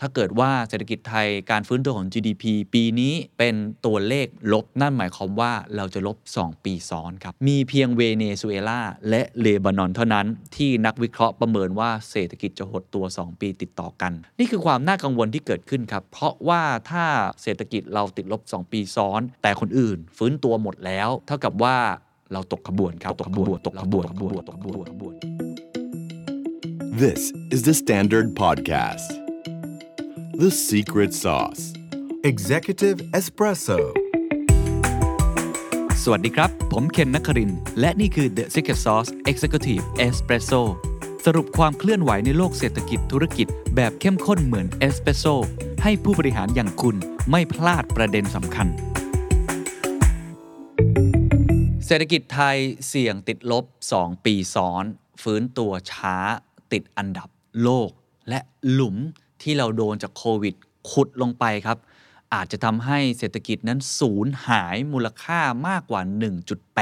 ถ้าเกิดว่าเศรษฐกิจไทยการฟื้นตัวของ GDP ปีนี้เป็นตัวเลขลบ นั่นหมายความว่าเราจะลบ 2 ปีซ้อนครับ มีเพียงเวเนซุเอลาและเลบานอนเท่านั้น ที่นักวิเคราะห์ประเมินว่าเศรษฐกิจจะหดตัว 2 ปีติดต่อกัน นี่คือความน่ากังวลที่เกิดขึ้นครับ เพราะว่าถ้าเศรษฐกิจเราติดลบ 2 ปีซ้อน แต่คนอื่น ฟื้นตัวหมดแล้ว เท่ากับว่าเราตกขบวนครับตกขบวนตกขบวนตกขบวนตกขบวนตกขบวน This is the Standard Podcast. The Secret Sauce. Executive Espresso สวัสดีครับ ผมเคนนักคริน และนี่คือ The Secret Sauce Executive Espresso สรุปความเคลื่อนไหวในโลกเศรษฐกิจธุรกิจแบบเข้มข้นเหมือนเอสเปรสโซให้ผู้บริหารอย่างคุณไม่พลาดประเด็นสำคัญ เศรษฐกิจไทยเสี่ยงติดลบ 2 ปีซ้อน ฟื้นตัวช้าติดอันดับโลกและหลุม ที่เราโดนจากโควิดขุดลงไปครับ อาจจะทำให้เศรษฐกิจนั้นสูญหายมูลค่ามากกว่า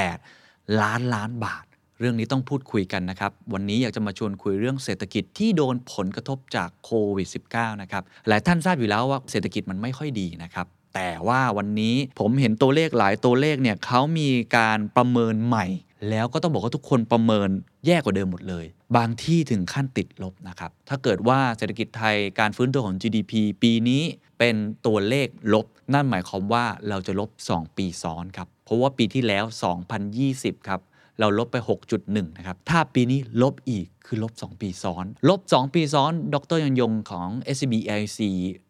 1.8 ล้านล้านบาท เรื่องนี้ต้องพูดคุยกันนะครับ วันนี้อยากจะมาชวนคุยเรื่องเศรษฐกิจที่โดนผลกระทบจากโควิด -19 นะครับหลายท่านทราบอยู่แล้วว่าเศรษฐกิจมันไม่ค่อยดีนะครับแต่ว่าวันนี้ผมเห็นตัวเลขหลายตัวเลขเนี่ยเขามีการประเมินใหม่ แล้วก็ต้องบอกว่าทุกคนประเมินแย่กว่าเดิมหมดเลย บางที่ถึงขั้นติดลบนะครับ ถ้าเกิดว่าเศรษฐกิจไทยการฟื้นตัวของ GDP ปีนี้เป็นตัวเลขลบ นั่นหมายความว่าเราจะลบ 2 ปีซ้อนครับ เพราะว่าปีที่แล้ว 2020 ครับ เราลบไป 6.1 นะครับ ถ้าปีนี้ลบอีกคือลบ 2 ปีซ้อน ลบ 2 ปีซ้อน ดรยงยงของ SCB IC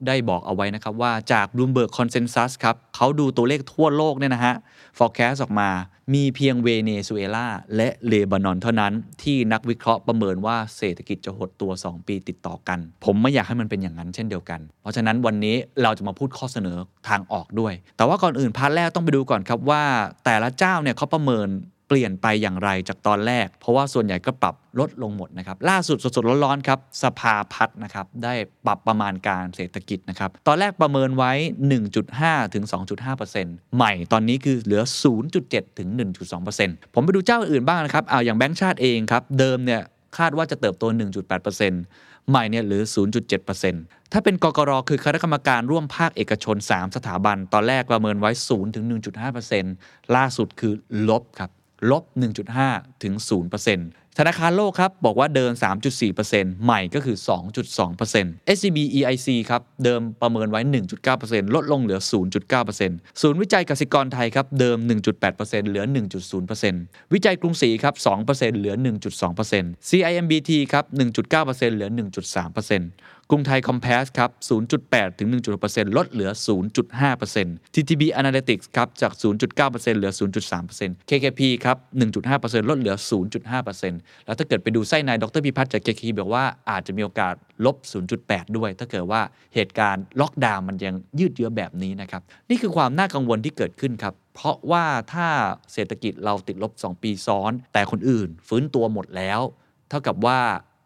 ได้บอกเอาไว้นะครับ ว่าจาก Bloomberg Consensus ครับเขาดูตัวเลขทั่วโลกเนี่ยนะฮะ forecast ออกมามีเพียงเวเนซุเอลาและเลบานอนเท่านั้น ที่นักวิเคราะห์ประเมินว่าเศรษฐกิจจะหดตัว 2 ปีติดต่อกัน ผมไม่อยากให้มันเป็นอย่างนั้นเช่นเดียวกัน เพราะฉะนั้นวันนี้เราจะมาพูดข้อเสนอทางออกด้วย แต่ว่าก่อนอื่น part แรกต้องไปดูก่อนครับว่า แต่ละเจ้าเนี่ยเขาประเมิน เปลี่ยนไปอย่างไรจากตอนแรก เพราะว่าส่วนใหญ่ก็ปรับลดลงหมดนะครับล่าสุดสดๆร้อนๆครับสภาพัฒน์นะครับได้ปรับประมาณการเศรษฐกิจนะครับตอนแรกประเมินไว้ 1.5 ถึง 2.5%ใหม่ตอนนี้คือเหลือ 0.7 ถึง 1.2%ผมไปดูเจ้าอื่นบ้างนะครับเอาอย่างแบงก์ชาติเองครับเดิมเนี่ยคาดว่าจะเติบโต 1.8%ใหม่เนี่ยเหลือ 0.7%ถ้าเป็นกกรคือคณะกรรมการร่วมภาคเอกชน 3 สถาบัน ตอนแรกประเมินไว้0ถึง1.5%ล่าสุดคือลบครับ ลบ 1.5 ถึง 0% ธนาคารโลกครับบอกว่าเดิน3.4%ใหม่ก็คือ 2.2% SCB EIC ครับเดิมประเมินไว้ 1.9%ลดลงเหลือ 0.9%ศูนย์วิจัยกสิกรไทยครับเดิม 1.8%เหลือ 1.0%วิจัยกรุงศรีครับ 2%เหลือ 1.2% CIMBT ครับ 1.9%เหลือ 1.3%กรุงไทยคอมเพสครับ 0.8 ถึง 1.6%ลดเหลือ 0.5% TTB Analytics ครับจาก 0.9%เหลือ 0.3% KKP ครับ 1.5%ลดเหลือ 0.5%แล้วถ้าเกิดไปดูไส้ในดรพิพัฒน์จาก KKP บอกว่าอาจจะมีโอกาสลบ 0.8 ด้วย ถ้าเกิดว่าเหตุการณ์ล็อกดาวน์มันยังยืดเยื้อแบบนี้นะครับ นี่คือความน่ากังวลที่เกิดขึ้นครับ เพราะว่าถ้าเศรษฐกิจเราติดลบ 2 ปีซ้อน แต่คนอื่นฟื้นตัวหมดแล้ว เท่ากับว่า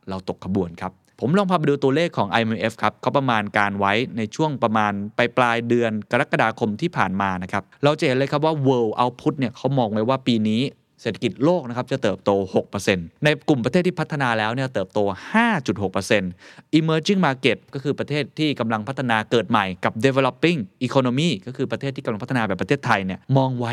เราตกขบวนครับผมลองพาไปดูตัวเลขของ IMF ครับเขาประมาณการไว้ในช่วงประมาณปลายปลายเดือนกรกฎาคมที่ผ่านมานะครับ เราจะเห็นเลยครับว่า world output เนี่ยเขามองไว้ว่าปีนี้ เศรษฐกิจโลกนะครับจะเติบโต 6%ในกลุ่มประเทศที่พัฒนาแล้วเนี่ยเติบโต 5.6% emerging market ก็คือประเทศที่กำลังพัฒนาเกิดใหม่กับ developing economy ก็คือประเทศที่กำลังพัฒนาแบบประเทศไทยเนี่ยมองไว้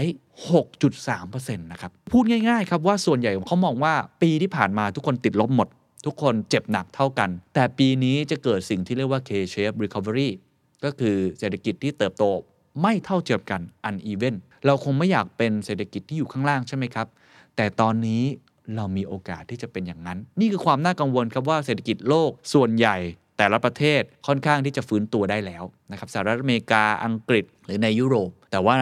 6.3%นะครับ พูดง่ายๆครับว่าส่วนใหญ่เขามองว่าปีที่ผ่านมาทุกคนติดลบหมด ทุกคนเจ็บหนักเท่ากัน แต่ปีนี้จะเกิดสิ่งที่เรียกว่า K-shape recovery ก็คือเศรษฐกิจที่เติบโตไม่เท่าเทียมกัน uneven เราคงไม่อยากเป็นเศรษฐกิจที่อยู่ข้างล่างใช่ไหมครับ แต่ตอนนี้เรามีโอกาสที่จะเป็นอย่างนั้น นี่คือความน่ากังวลครับว่าเศรษฐกิจโลกส่วนใหญ่แต่ละประเทศค่อนข้างที่จะฟื้นตัวได้แล้วนะครับสหรัฐอเมริกาอังกฤษหรือในยุโรป แต่ว่า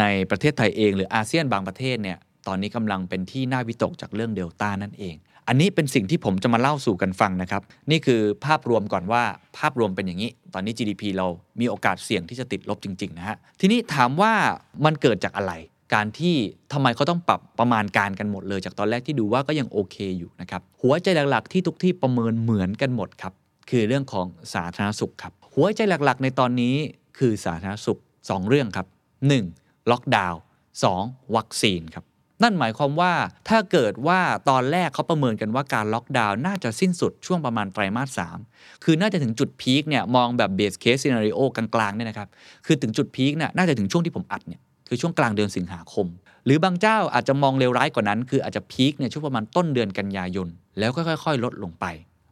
ในประเทศไทยเองหรืออาเซียนบางประเทศเนี่ยตอนนี้กำลังเป็นที่น่าวิตกจากเรื่องเดลต้านั่นเอง อันนี้เป็นสิ่งที่ผมจะมาเล่าสู่กันฟังนะครับ นี่คือภาพรวมก่อนว่าภาพรวมเป็นอย่างนี้ ตอนนี้ GDP เรามีโอกาสเสี่ยงที่จะติดลบจริงๆนะฮะทีนี้ถามว่ามันเกิดจากอะไร การที่ทำไมเขาต้องปรับประมาณการกันหมดเลย จากตอนแรกที่ดูว่าก็ยังโอเคอยู่นะครับหัวใจหลักๆ ที่ทุกที่ประเมินเหมือนกันหมดครับคือเรื่องของสาธารณสุขครับหัวใจหลักๆ ในตอนนี้คือสาธารณสุข 2 เรื่องครับ 1. ล็อกดาวน์ 2. วัคซีนครับ นั่นหมายความว่าถ้าเกิดว่าตอนแรกเขาประเมินกันว่าการล็อกดาวน์น่าจะสิ้นสุดช่วงประมาณไตรมาส3คือน่าจะถึงจุดพีคเนี่ยมองแบบ base case scenario กลางๆเนี่ยนะครับคือถึงจุดพีคเนี่ยน่าจะถึงช่วงที่ผมอัดเนี่ยคือช่วงกลางเดือนสิงหาคม หรือบางเจ้าอาจจะมองเลวร้ายกว่านั้น คืออาจจะพีคเนี่ยช่วงประมาณต้นเดือนกันยายน แล้วค่อยๆ ลดลงไป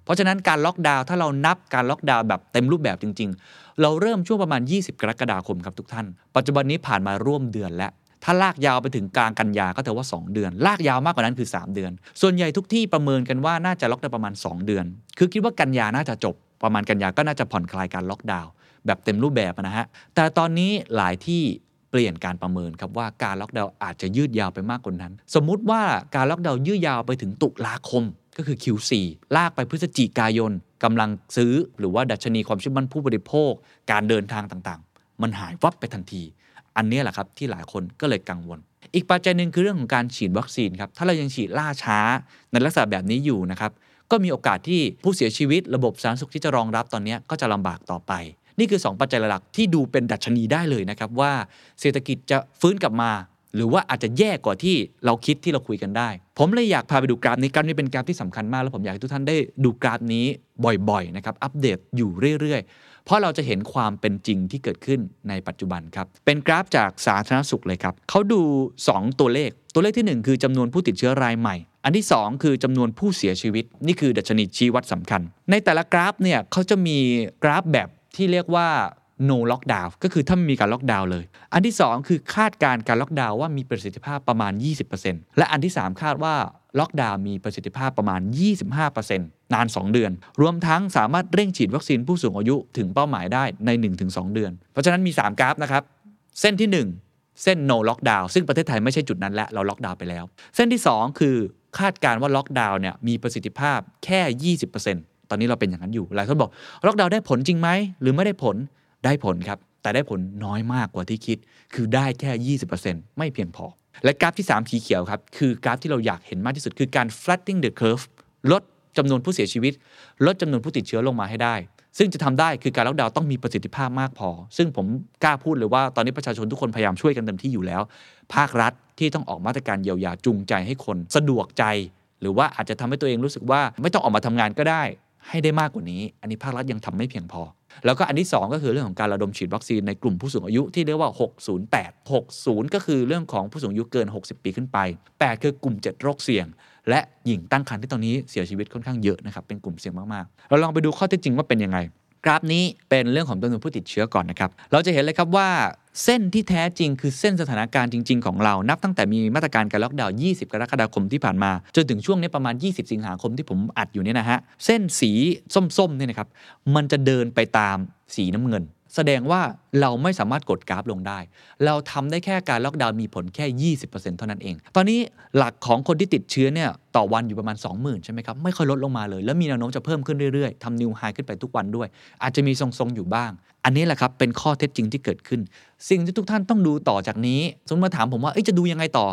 เพราะฉะนั้นการล็อกดาวน์ถ้าเรานับการล็อกดาวน์แบบเต็มรูปแบบจริง ๆ เราเริ่มช่วงประมาณ 20 กรกฎาคมครับทุกท่าน ปัจจุบันนี้ผ่านมาร่วมเดือนแล้ว ถ้าลากยาวไปถึงกลางกันยาก็ถือว่า 2 เดือน ลากยาวมากกว่านั้นคือ 3 เดือน ส่วนใหญ่ทุกที่ประเมินกันว่าน่าจะล็อกดาวน์ประมาณ 2 เดือน คือคิดว่ากันยาน่าจะจบ ประมาณกันยาก็น่าจะผ่อนคลายการล็อกดาวน์แบบเต็มรูปแบบนะฮะ แต่ตอนนี้หลายที่เปลี่ยนการประเมินครับว่าการล็อกดาวน์อาจจะยืดยาวไปมากกว่านั้น สมมุติว่าการล็อกดาวน์ยืดยาวไปถึงตุลาคมก็คือ Q4 ลากไปพฤศจิกายนกำลังซื้อ หรือว่าดัชนีความเชื่อมั่นผู้บริโภค การเดินทางต่างๆ มันหายวับไปทันที อันนี้แหละครับที่หลายคนก็เลยกังวล อีกปัจจัยหนึ่งคือเรื่องของการฉีดวัคซีนครับถ้าเรายังฉีดล่าช้าในลักษณะแบบนี้อยู่นะครับก็มีโอกาสที่ผู้เสียชีวิตระบบสาธารณสุขที่จะรองรับตอนนี้ก็จะลำบากต่อไป นี่คือ 2 ปัจจัยหลักที่ดูเป็นดัชนีได้เลยนะครับว่าเศรษฐกิจจะฟื้นกลับมา หรือว่าอาจจะแย่กว่าที่เราคิดที่เราคุยกันได้ ผมเลยอยากพาไปดูกราฟนี้กราฟนี้เป็นกราฟที่สำคัญมาก แล้วผมอยากให้ทุกท่านได้ดูกราฟนี้บ่อยๆนะครับอัปเดตอยู่เรื่อยๆ เพราะเราจะเห็นความเป็นจริงที่เกิดขึ้นในปัจจุบันครับ เป็นกราฟจากสาธารณสุขเลยครับเขาดู 2 ตัวเลข ตัวเลขทีหนึ่1 คือจำนวนผู้ติดเชื้อรายใหม่ อันที่ 2 คือจำนวนผู้เสียชีวิต นี่คือดัชนีชี้วัดสำคัญ ในแต่ละกราฟเนี่ยเขาจะมีกราฟแบบที่เรียกว่า no lockdown ก็คือถ้าไม่มีการล็อกดาวน์เลย อันที่ 2 คือคาดการณ์การล็อกดาวน์ว่ามีประสิทธิภาพประมาณ 20%และอันที่ 3 คาดว่าล็อกดาวน์มีประสิทธิภาพประมาณ 25% นาน 2 เดือน รวมทั้งสามารถเร่งฉีดวัคซีนผู้สูงอายุถึงเป้าหมายได้ใน 1-2 เดือน เพราะฉะนั้นมี 3 กราฟนะครับ เส้นที่ 1 เส้น no lockdown ซึ่งประเทศไทยไม่ใช่จุดนั้นและเราล็อกดาวน์ไปแล้ว เส้นที่ 2 คือคาดการณ์ว่าล็อกดาวน์เนี่ยมีประสิทธิภาพแค่ 20%ตอนนี้เราเป็นอย่างนั้นอยู่ หลายคนบอกล็อกดาวน์ได้ผลจริงไหมหรือไม่ได้ผลได้ผลครับ แต่ได้ผลน้อยมากกว่าที่คิด คือได้แค่ 20%ไม่เพียงพอ และกราฟที่ 3 สีเขียวครับ คือกราฟที่เราอยากเห็นมากที่สุดคือการ flattening the curve ลด จำนวนผู้เสียชีวิต ลดจำนวนผู้ติดเชื้อลงมาให้ได้ ซึ่งจะทำได้คือการล็อกดาวน์ต้องมีประสิทธิภาพมากพอ ซึ่งผมกล้าพูดเลยว่าตอนนี้ประชาชนทุกคนพยายามช่วยกันเต็มที่อยู่แล้ว ภาครัฐที่ต้องออกมาตรการเยียวยาจูงใจให้คนสะดวกใจ หรือว่าอาจจะทำให้ตัวเองรู้สึกว่าไม่ต้องออกมาทำงานก็ได้ ให้ได้มากกว่านี้ อันนี้ภาครัฐยังทำไม่เพียงพอ แล้วก็อันที่ 2 ก็คือเรื่องของการระดมฉีดวัคซีนในกลุ่มผู้สูงอายุที่เรียกว่า 608 60 ก็คือเรื่องของผู้สูงอายุเกิน 60 ปีขึ้นไป 8 คือกลุ่ม 7 โรคเสี่ยง และหญิงตั้งครรภ์ที่ตอนนี้เสียชีวิตค่อนข้างเยอะนะครับเป็นกลุ่มเสี่ยงมากๆ เราลองไปดูข้อเท็จจริงว่าเป็นยังไง กราฟนี้เป็นเรื่องของจำนวนผู้ติดเชื้อก่อนนะครับเราจะเห็นเลยครับว่าเส้นที่แท้จริงคือเส้นสถานการณ์จริง ๆ ของเรา นับตั้งแต่มีมาตรการการล็อกดาวน์ 20 กรกฎาคมที่ผ่านมา จนถึงช่วงนี้ประมาณ 20 สิงหาคมที่ผมอัดอยู่เนี่ยนะฮะ เส้นสีส้มๆเนี่ยนะครับ มันจะเดินไปตามสีน้ำเงิน แสดงว่าเราไม่สามารถกดกราฟลงได้ เราทำได้แค่การล็อกดาวน์มีผลแค่ 20%เท่านั้นเอง ตอนนี้หลักของคนที่ติดเชื้อเนี่ยต่อวันอยู่ประมาณ 20,000 ใช่ไหมครับ ไม่ค่อยลดลงมาเลย แล้วมีแนวโน้มจะเพิ่มขึ้นเรื่อยๆทำนิวไฮขึ้นไปทุกวันด้วย อาจจะมีทรงๆอยู่บ้าง อันนี้แหละครับ เป็นข้อเท็จจริงที่เกิดขึ้น สิ่งที่ทุกท่านต้องดูต่อจากนี้สมมติมาถามผมว่าจะดูยังไงต่อ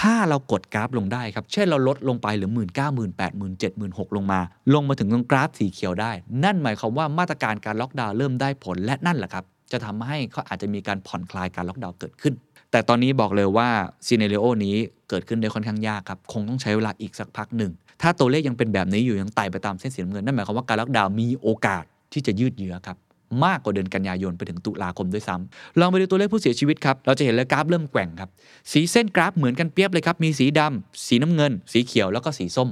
ถ้าเรากดกราฟลงได้ครับ เช่นเราลดลงไปเหลือหมื่นเก้าหมื่นแปดหมื่นเจ็ดหมื่นหกลงมา ลงมาถึงตรงกราฟสีเขียวได้ นั่นหมายความว่ามาตรการการล็อกดาวน์เริ่มได้ผลและนั่นแหละครับ จะทำให้เขาอาจจะมีการผ่อนคลายการล็อกดาวน์เกิดขึ้น แต่ตอนนี้บอกเลยว่าซีเนเรโอนี้เกิดขึ้นได้ค่อนข้างยากครับ คงต้องใช้เวลาอีกสักพักหนึ่ง ถ้าตัวเลขยังเป็นแบบนี้อยู่ยังไต่ไปตามเส้นสีน้ำเงิน นั่นหมายความว่าการล็อกดาวน์มีโอกาสที่จะยืดเยื้อครับมากกว่าเดือนกันยายนไปถึงตุลาคมด้วยซ้ำลองไปดูตัวเลขผู้เสียชีวิตครับ เราจะเห็นเลยกราฟเริ่มแกว่งครับ สีเส้นกราฟเหมือนกันเปียบเลยครับ มีสีดำสีน้ำเงิน สีเขียวแล้วก็สีส้ม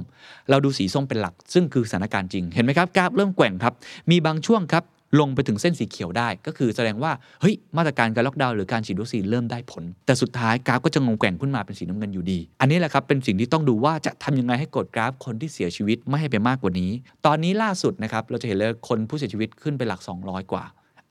เราดูสีส้มเป็นหลัก ซึ่งคือสถานการณ์จริง เห็นไหมครับ กราฟเริ่มแกว่งครับ มีบางช่วงครับ ลงไปถึงเส้นสีเขียวได้ ก็คือแสดงว่าเฮ้ยมาตรการการล็อกดาวน์หรือการฉีดวัคซีนเริ่มได้ผล แต่สุดท้ายกราฟก็จะงงแกว่งขึ้นมาเป็นสีน้ำเงินอยู่ดี อันนี้แหละครับเป็นสิ่งที่ต้องดูว่าจะทำยังไงให้กดกราฟคนที่เสียชีวิตไม่ให้ไปมากกว่านี้ ตอนนี้ล่าสุดนะครับเราจะเห็นเลยคนผู้เสียชีวิตขึ้นไปหลัก 200 กว่า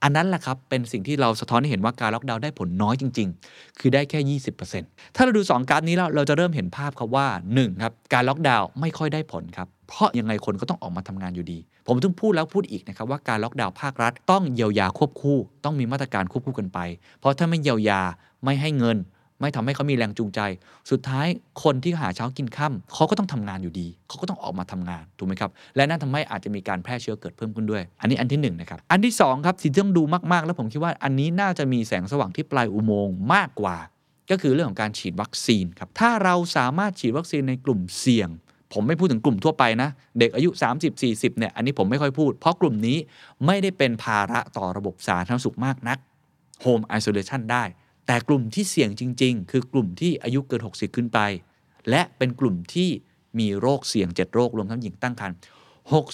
อันนั้นแหละครับ เป็นสิ่งที่เราสะท้อนให้เห็นว่าการล็อกดาวน์ได้ผลน้อยจริง ๆ คือได้แค่ 20%ถ้าเราดู 2 กราฟนี้แล้วเราจะเริ่มเห็นภาพครับว่า1ครับการล็อกดาวน์ไม่ค่อยได้ผลครับเพราะยังไงคนก็ต้องออกมาทำงานอยู่ดี ผมถึงพูดแล้วพูดอีกนะครับว่าการล็อกดาวน์ภาครัฐ ต้องเยียวยาควบคู่ ต้องมีมาตรการควบคู่กันไป เพราะถ้าไม่เยียวยาไม่ให้เงิน ไม่ทำให้เขามีแรงจูงใจ สุดท้ายคนที่หาเช้ากินค่ำเขาก็ต้องทำงานอยู่ดี เขาก็ต้องออกมาทำงานถูกไหมครับ และนั่นทำให้อาจจะมีการแพร่เชื้อเกิดเพิ่มขึ้นด้วย อันนี้อันที่1นงนะครับ อันที่2ครับสิ่งที่ต้องดูมากๆ แล้วผมคิดว่าอันนี้น่าจะมีแสงสว่างที่ปลายอุโมงค์มากกว่า ก็คือเรื่องของการฉีดวัคซีนครับ ถ้าเราสามารถฉีดวัคซีนในกลุ่มเสี่ยงผมไม่พูดถึงกลุ่มทั่วไปนะ เด็กอายุ 30-40เนี่ยอันนี้ผมไม่ค่อยพูด เพราะกลุ่มนี้ไม่ได้เป็นภาระต่อระบบสาธารณสุขมากนัก Home Isolation ได้ แต่กลุ่มที่เสี่ยงจริง ๆ คือกลุ่มที่อายุเกิน 60 ขึ้นไป และเป็นกลุ่มที่มีโรคเสี่ยง 7 โรครวมทั้งหญิงตั้งครรภ์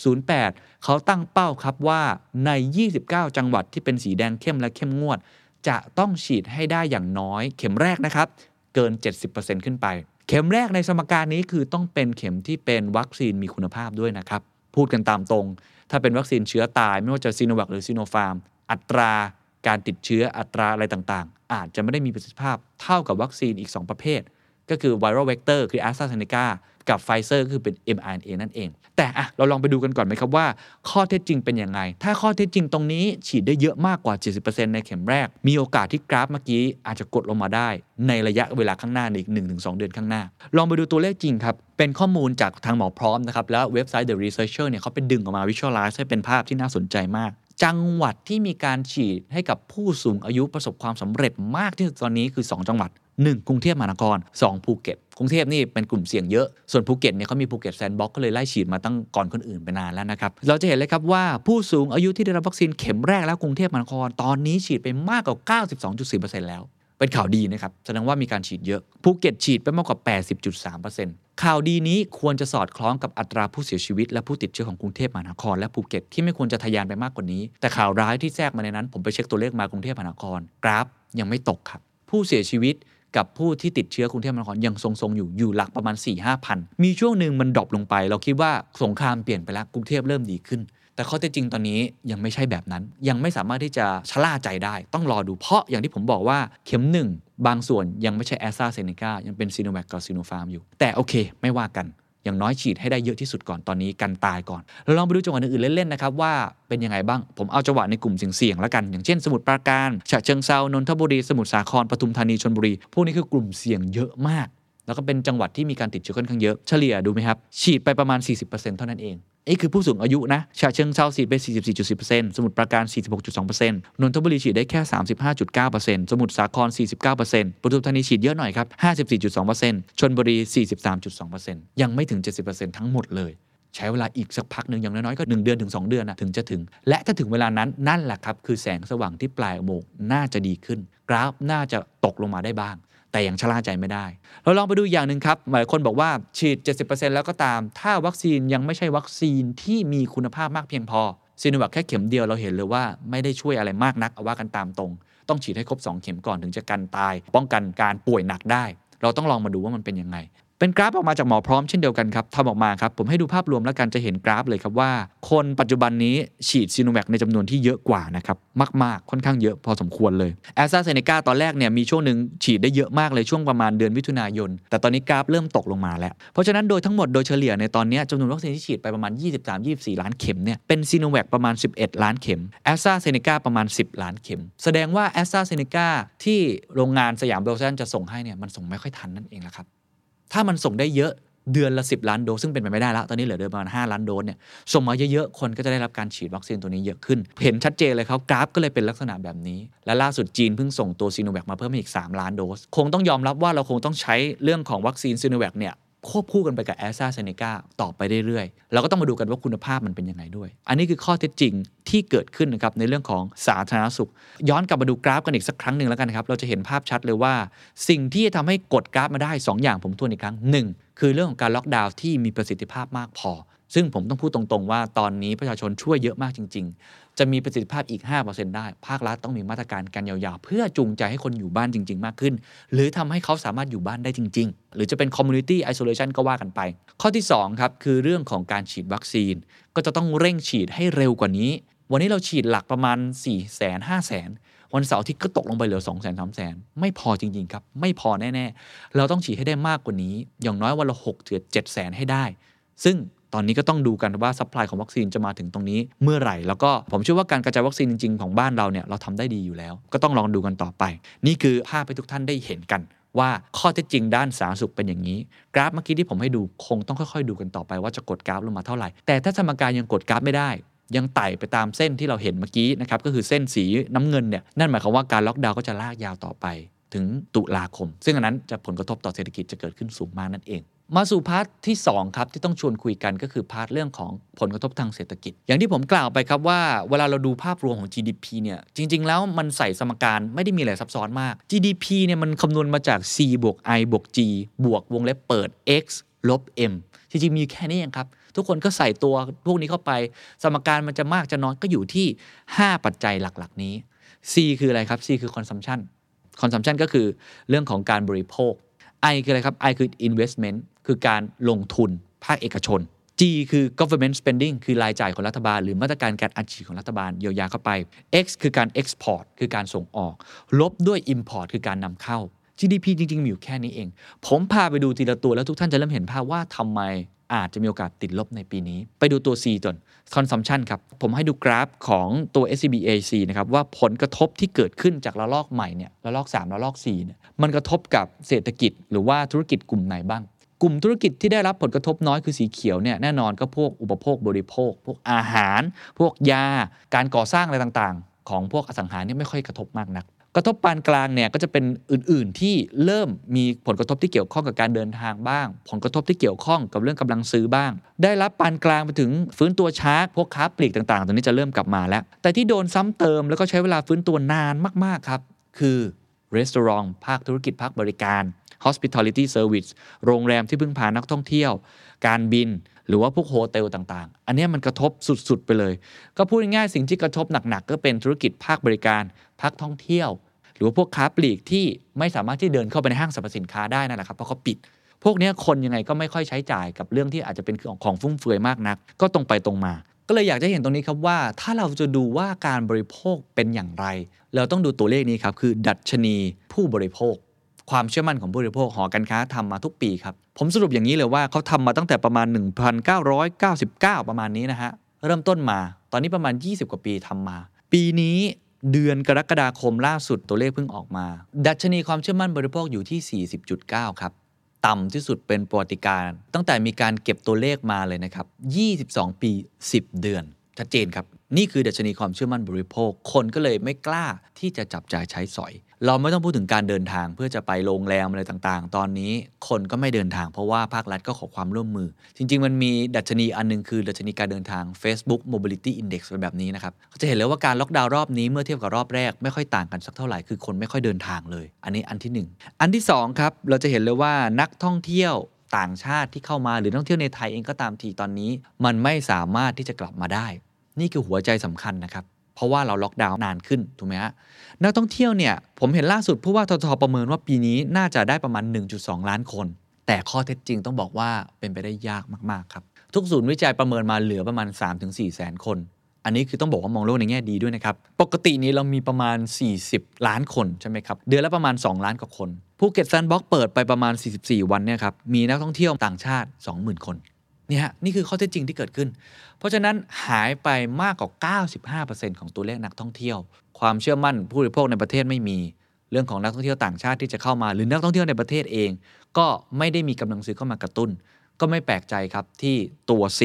608 เขาตั้งเป้าครับว่าใน 29 จังหวัดที่เป็นสีแดงเข้มและเข้มงวด จะต้องฉีดให้ได้อย่างน้อย เข็มแรกนะครับ เกิน 70%ขึ้นไป เข็มแรกในสมการนี้คือต้องเป็นเข็มที่เป็นวัคซีนมีคุณภาพด้วยนะครับ พูดกันตามตรง ถ้าเป็นวัคซีนเชื้อตาย ไม่ว่าจะซีโนแวคหรือซีโนฟาร์ม อัตราการติดเชื้ออัตราอะไรต่าง อาจจะไม่ได้มีประสิทธิภาพเท่ากับวัคซีนอีก 2 ประเภท ก็คือ viral vector คือ AstraZeneca กับไฟเซอร์ก็คือเป็น mRNA นั่นเอง แต่อะเราลองไปดูกันก่อนไหมครับว่า ข้อเท็จจริงเป็นยังไง ถ้าข้อเท็จจริงตรงนี้ฉีดได้เยอะมากกว่า 70%ในเข็มแรก มีโอกาสที่กราฟเมื่อกี้อาจจะกดลงมาได้ ในระยะเวลาข้างหน้าในอีก 1-2 เดือนข้างหน้า ลองไปดูตัวเลขจริงครับ เป็นข้อมูลจากทางหมอพร้อมนะครับ แล้วเว็บไซต์ The Researcher เนี่ยเขาไปดึงออกมา visualize ให้เป็นภาพที่น่าสนใจมาก จังหวัดที่มีการฉีดให้กับผู้สูงอายุประสบความสำเร็จมากที่สุดตอนนี้คือ 2 จังหวัด 1. กรุงเทพมหานคร 2. ภูเก็ตกรุงเทพนี่เป็นกลุ่มเสี่ยงเยอะ ส่วนภูเก็ตเนี่ยเขามีภูเก็ตแซนด์บ็อกซ์ก็เลยไล่ฉีดมาตั้งก่อนคนอื่นไปนานแล้วนะครับ เราจะเห็นเลยครับว่าผู้สูงอายุที่ได้รับวัคซีนเข็มแรกแล้วกรุงเทพมหานครตอนนี้ฉีดไปมากกว่า 92.4%แล้ว เป็นข่าวดีนะครับ แสดงว่ามีการฉีดเยอะภูเก็ตฉีดไปมากกว่า 80.3%ข่าวดีนี้ควรจะสอดคล้องกับอัตราผู้เสียชีวิต และผู้ติดเชื้อของกรุงเทพมหานครและภูเก็ตที่ไม่ควรจะทะยานไปมากกว่านี้ แต่ข่าวร้ายที่แทรกมาในนั้น ผมไปเช็คตัวเลขมากรุงเทพมหานคร กราฟยังไม่ตกครับ ผู้เสียชีวิตกับผู้ที่ติดเชื้อกรุงเทพมหานครยังทรงๆอยู่อยู่หลักประมาณ4 5พันมีช่วงหนึ่งมัน drop ลงไป เราคิดว่าสงครามเปลี่ยนไปแล้วกรุงเทพเริ่มดีขึ้น แต่ข้อเท็จจริงตอนนี้ยังไม่ใช่แบบนั้น ยังไม่สามารถที่จะชะล่าใจได้ ต้องรอดูเพราะอย่างที่ผมบอกว่าเข็มหนึ่งบางส่วนยังไม่ใช่แอสตราเซเนกายังเป็นซีโนแวคกับซีโนฟาร์มอยู่ แต่โอเค ไม่ว่ากันอย่างน้อยฉีดให้ได้เยอะที่สุดก่อนตอนนี้กันตายก่อนเราลองไปดูจังหวัดอื่นๆเล่นๆนะครับว่าเป็นยังไงบ้าง ผมเอาจังหวัดในกลุ่มเสี่ยงๆแล้วกัน อย่างเช่นสมุทรปราการฉะเชิงเซานนทบุรีสมุทรสาครปทุมธานีชลบุรีพวกนี้คือกลุ่มเสี่ยงเยอะมาก แล้วก็เป็นจังหวัดที่มีการติดเชื้อค่อนข้างเยอะเฉลี่ยดูไหมครับฉีดไปประมาณ 40%เท่านั้นเอง นี่คือผู้สูงอายุนะฉะเชิงเซาฉีดไป 44.10%สมุทรปราการ 46.2%นนทบุรีฉีดได้แค่ 35.9%สมุทรสาคร 49%ปทุมธานีฉีดเยอะหน่อยครับ 54.2%ชลบุรี 43.2%ยังไม่ถึง 70%ทั้งหมดเลยใช้เวลาอีกสักพักหนึ่งอย่างน้อยๆก็ 1 เดือนถึง 2 เดือนนะถึงจะถึง และถ้าถึงเวลานั้นนั่นแหละครับ คือแสงสว่างที่ปลายอุโมงค์น่าจะดีขึ้น กราฟน่าจะตกลงมาได้บ้าง แต่ยังชะล่าใจไม่ได้ เราลองไปดูอย่างหนึ่งครับ หลายคนบอกว่าฉีด 70%แล้วก็ตาม ถ้าวัคซีนยังไม่ใช่วัคซีนที่มีคุณภาพมากเพียงพอซีโนแวคแค่เข็มเดียวเราเห็นเลยว่าไม่ได้ช่วยอะไรมากนักเอาว่ากันตามตรง ต้องฉีดให้ครบ 2 เข็มก่อนถึงจะกันตาย ป้องกันการป่วยหนักได้ เราต้องลองมาดูว่ามันเป็นยังไง เป็นกราฟออกมาจากหมอพร้อมเช่นเดียวกันครับทำออกมาครับ ผมให้ดูภาพรวมแล้วกันจะเห็นกราฟเลยครับว่า คนปัจจุบันนี้ฉีดซีโนแวคในจำนวนที่เยอะกว่านะครับ มาก ๆ ค่อนข้างเยอะพอสมควรเลยแอสตราเซเนกาตอนแรกเนี่ยมีช่วงหนึ่งฉีดได้เยอะมากเลยช่วงประมาณเดือนมิถุนายน แต่ตอนนี้กราฟเริ่มตกลงมาแล้ว เพราะฉะนั้นโดยทั้งหมดโดยเฉลี่ยในตอนนี้จำนวนวัคซีนที่ฉีดไปประมาณ 23-24 ล้านเข็มเนี่ยเป็นซีโนแวคประมาณ 11 ล้านเข็มแอสตราเซเนกาประมาณ 10 ล้านเข็ม แสดงว่าแอสตราเซเนกาที่โรงงานสยามไบโอไซเอนซ์จะส่งให้เนี่ยมันส่งไม่ค่อยทันนั่นเองละครับ ถ้ามันส่งได้เยอะเดือนละ 10 ล้านโดสซึ่งเป็นไปไม่ได้แล้ว ตอนนี้เหลือเดือนประมาณ 5 ล้านโดสเนี่ยส่งมาเยอะๆ คนก็จะได้รับการฉีดวัคซีนตัวนี้เยอะขึ้น เห็นชัดเจนเลยครับกราฟก็เลยเป็นลักษณะแบบนี้ และล่าสุดจีนเพิ่งส่งตัวซีโนแวคมาเพิ่มอีก 3 ล้านโดส คงต้องยอมรับว่าเราคงต้องใช้เรื่องของวัคซีนซีโนแวคเนี่ย ควบคู่กันไปกับแอสตราเซเนกาต่อไปเรื่อยๆ เราก็ต้องมาดูกันว่าคุณภาพมันเป็นยังไงด้วย อันนี้คือข้อเท็จจริงที่เกิดขึ้นนะครับในเรื่องของสาธารณสุข ย้อนกลับมาดูกราฟกันอีกสักครั้งหนึ่งแล้วกันครับ เราจะเห็นภาพชัดเลยว่า สิ่งที่จะทำให้กดกราฟมาได้ 2อย่างผมทวนอีกครั้งหนึ่งคือเรื่องของการล็อกดาวน์ที่มีประสิทธิภาพมากพอ ซึ่งผมต้องพูดตรงๆว่าตอนนี้ประชาชนช่วยเยอะมากจริง ๆ จะมีประสิทธิภาพอีก 5%ได้ ภาครัฐต้องมีมาตรการการยาวๆ เพื่อจูงใจให้คนอยู่บ้านจริง ๆ มากขึ้น หรือทำให้เขาสามารถอยู่บ้านได้จริง ๆ หรือจะเป็น community isolation ก็ว่ากันไป ข้อที่2ครับคือเรื่องของการฉีดวัคซีน ก็จะต้องเร่งฉีดให้เร็วกว่านี้ วันนี้เราฉีดหลักประมาณ 4 0 0 0 0 0 5 0 0 0 0วันเสาร์อาที่ก็ตกลงไปเหลือ 2 0 0 0 0 0 3 0 0 0 ไม่พอจริง ๆ ครับ ไม่พอแน่ ๆ เราต้องฉีดให้ได้มากกว่านี้ อย่างน้อยวันละ6ถึง7แสนให้ได้ ซึ่ง ตอนนี้ก็ต้องดูกันว่า supply ของวัคซีนจะมาถึงตรงนี้เมื่อไหร่ แล้วก็ผมเชื่อว่าการกระจายวัคซีนจริง ๆ ของบ้านเราเนี่ยเราทำได้ดีอยู่แล้ว ก็ต้องลองดูกันต่อไป นี่คือภาพให้ทุกท่านได้เห็นกันว่าข้อเท็จจริงด้านสาธารณสุขเป็นอย่างนี้ กราฟเมื่อกี้ที่ผมให้ดูคงต้องค่อยๆ ดูกันต่อไปว่าจะกดกราฟลงมาเท่าไหร่ แต่ถ้าสมการยังกดกราฟไม่ได้ ยังไต่ไปตามเส้นที่เราเห็นเมื่อกี้นะครับก็คือเส้นสีน้ำเงินเนี่ยนั่นหมายความว่าการล็อกดาวน์ก็จะลากยาวต่อไป ถึงตุลาคม ซึ่งอันนั้นจะผลกระทบต่อเศรษฐกิจจะเกิดขึ้นสูงมากนั่นเอง มาสู่ part ที่ 2 ครับ ที่ต้องชวนคุยกันก็คือ part เรื่องของผลกระทบทางเศรษฐกิจ อย่างที่ผมกล่าวไปครับว่าเวลาเราดูภาพรวมของ GDP เนี่ยจริง ๆ แล้วมันใส่สมการไม่ได้มีอะไรซับซ้อนมาก GDP เนี่ยมันคำนวณมาจาก C บวก I บวก G บวกวงเล็บเปิด X ลบ M จริงๆมีแค่นี้เองครับ ทุกคนก็ใส่ตัวพวกนี้เข้าไป สมการมันจะมากจะน้อยก็อยู่ที่ 5 ปัจจัยหลักๆ นี้ C คืออะไรครับ C คือ consumption consumption ก็คือเรื่องของการบริโภค I คืออะไรครับ I คือ investment คือการลงทุนภาคเอกชน G คือ government spending คือรายจ่ายของรัฐบาล หรือมาตรการการอัดฉีดของรัฐบาลเยียวยาเข้าไป X คือการ export คือการส่งออก ลบด้วย import คือการนำเข้า GDP จริงๆ มีอยู่แค่นี้เอง ผมพาไปดูทีละตัวแล้วทุกท่านจะเริ่มเห็นภาพว่าทำไม อาจจะมีโอกาสติดลบในปีนี้ ไปดูตัว C จน consumption ครับ ผมให้ดูกราฟของตัว SBAc นะครับ ว่าผลกระทบที่เกิดขึ้นจากระลอกใหม่เนี่ยระลอก 3 ระลอก4เนี่ยมันกระทบกับเศรษฐกิจ หรือว่าธุรกิจกลุ่มไหนบ้าง กลุ่มธุรกิจที่ได้รับผลกระทบน้อยคือสีเขียวเนี่ยแน่นอนก็พวกอุปโภคบริโภค พวกอาหาร พวกยา การก่อสร้างอะไรต่างๆ ของพวกอสังหาเนี่ยไม่ค่อยกระทบมากนัก กระทบปานกลางเนี่ยก็จะเป็นอื่นๆที่เริ่มมีผลกระทบที่เกี่ยวข้องกับการเดินทางบ้าง ผลกระทบที่เกี่ยวข้องกับเรื่องกำลังซื้อบ้าง ได้รับปานกลางไปถึงฟื้นตัวช้าพวกค้าปลีกต่างๆตรงนี้จะเริ่มกลับมาแล้ว แต่ที่โดนซ้ำเติมแล้วก็ใช้เวลาฟื้นตัวนานมากๆครับ คือรีสอร์ทภาคธุรกิจภาคบริการ hospitality service โรงแรมที่พึ่งพานักท่องเที่ยว การบิน หรือว่าพวก hotel ต่างๆ อันนี้มันกระทบสุดๆ ไปเลย ก็พูดง่ายๆสิ่งที่กระทบหนักๆ ก็เป็นธุรกิจภาคบริการภาคท่องเที่ยว หรือว่าพวกค้าปลีกที่ไม่สามารถที่เดินเข้าไปในห้างสรรพสินค้าได้นั่นแหละครับเพราะเขาปิด พวกนี้คนยังไงก็ไม่ค่อยใช้จ่ายกับเรื่องที่อาจจะเป็นของของฟุ่มเฟือยมากนัก ก็ตรงไปตรงมา ก็เลยอยากจะเห็นตรงนี้ครับว่า ถ้าเราจะดูว่าการบริโภคเป็นอย่างไร เราต้องดูตัวเลขนี้ครับคือ ดัชนีผู้บริโภค ความเชื่อมั่นของผู้บริโภคหอการค้าทำมาทุกปีครับ ผมสรุปอย่างนี้เลยว่าเขาทำมาตั้งแต่ประมาณ 1999 ประมาณนี้นะฮะ เริ่มต้นมา ตอนนี้ประมาณ 20 กว่าปีทำมา ปีนี้เดือนกรกฎาคมล่าสุดตัวเลขเพิ่งออกมา ดัชนีความเชื่อมั่นบริโภคอยู่ที่ 40.9 ครับต่ำที่สุดเป็นประวัติการ ตั้งแต่มีการเก็บตัวเลขมาเลยนะครับ 22 ปี 10 เดือน ชัดเจนครับ นี่คือดัชนีความเชื่อมั่นบริโภค คนก็เลยไม่กล้าที่จะจับจ่ายใช้สอย เราไม่ต้องพูดถึงการเดินทางเพื่อจะไปโรงแรมอะไรต่างๆ ตอนนี้คนก็ไม่เดินทางเพราะว่าภาครัฐก็ขอความร่วมมือ จริง ๆ มันมีดัชนีอันหนึงคือ ดัชนีการเดินทาง Facebook Mobility Index เป็นแบบนี้นะครับเขาจะเห็นเลยว่าการล็อกดาวน์รอบนี้เมื่อเทียบกับรอบแรกไม่ค่อยต่างกันสักเท่าไหร่คือคนไม่ค่อยเดินทางเลย อันนี้อันที่หนึ่งอันที่สองครับเราจะเห็นเลยว่านักท่องเที่ยวต่างชาติที่เข้ามาหรือนักท่องเที่ยวในไทยเองก็ตามทีตอนนี้ มันไม่สามารถที่จะกลับมาได้ นี่คือหัวใจสำคัญนะครับ เพราะว่าเราล็อกดาวน์นานขึ้นถูกไหมฮะนักท่องเที่ยวเนี่ยผมเห็นล่าสุดผู้ว่าททประเมินว่าปีนี้น่าจะได้ประมาณ 1.2 ล้านคน แต่ข้อเท็จจริงต้องบอกว่าเป็นไปได้ยากมากๆครับทุกศูนย์วิจัยประเมินมาเหลือประมาณ 3-4แสนคน อันนี้คือต้องบอกว่ามองโลกในแง่ดีด้วยนะครับ ปกตินี้เรามีประมาณ 40 ล้านคนใช่ไหมครับ เดือนละประมาณ 2 ล้านกว่าคน ภูเก็ตแซนด์บ็อกซ์เปิดไปประมาณ 44 วันเนี่ยครับ มีนักท่องเที่ยวต่างชาติ 20,000 คน นี่ฮะนี่คือข้อเท็จจริงที่เกิดขึ้น เพราะฉะนั้นหายไปมากกว่า 95%ของตัวเลขนักท่องเที่ยว ความเชื่อมั่นผู้บริโภคในประเทศไม่มี เรื่องของนักท่องเที่ยวต่างชาติที่จะเข้ามา หรือนักท่องเที่ยวในประเทศเอง ก็ไม่ได้มีกำลังซื้อเข้ามากระตุ้น ก็ไม่แปลกใจครับที่ตัว C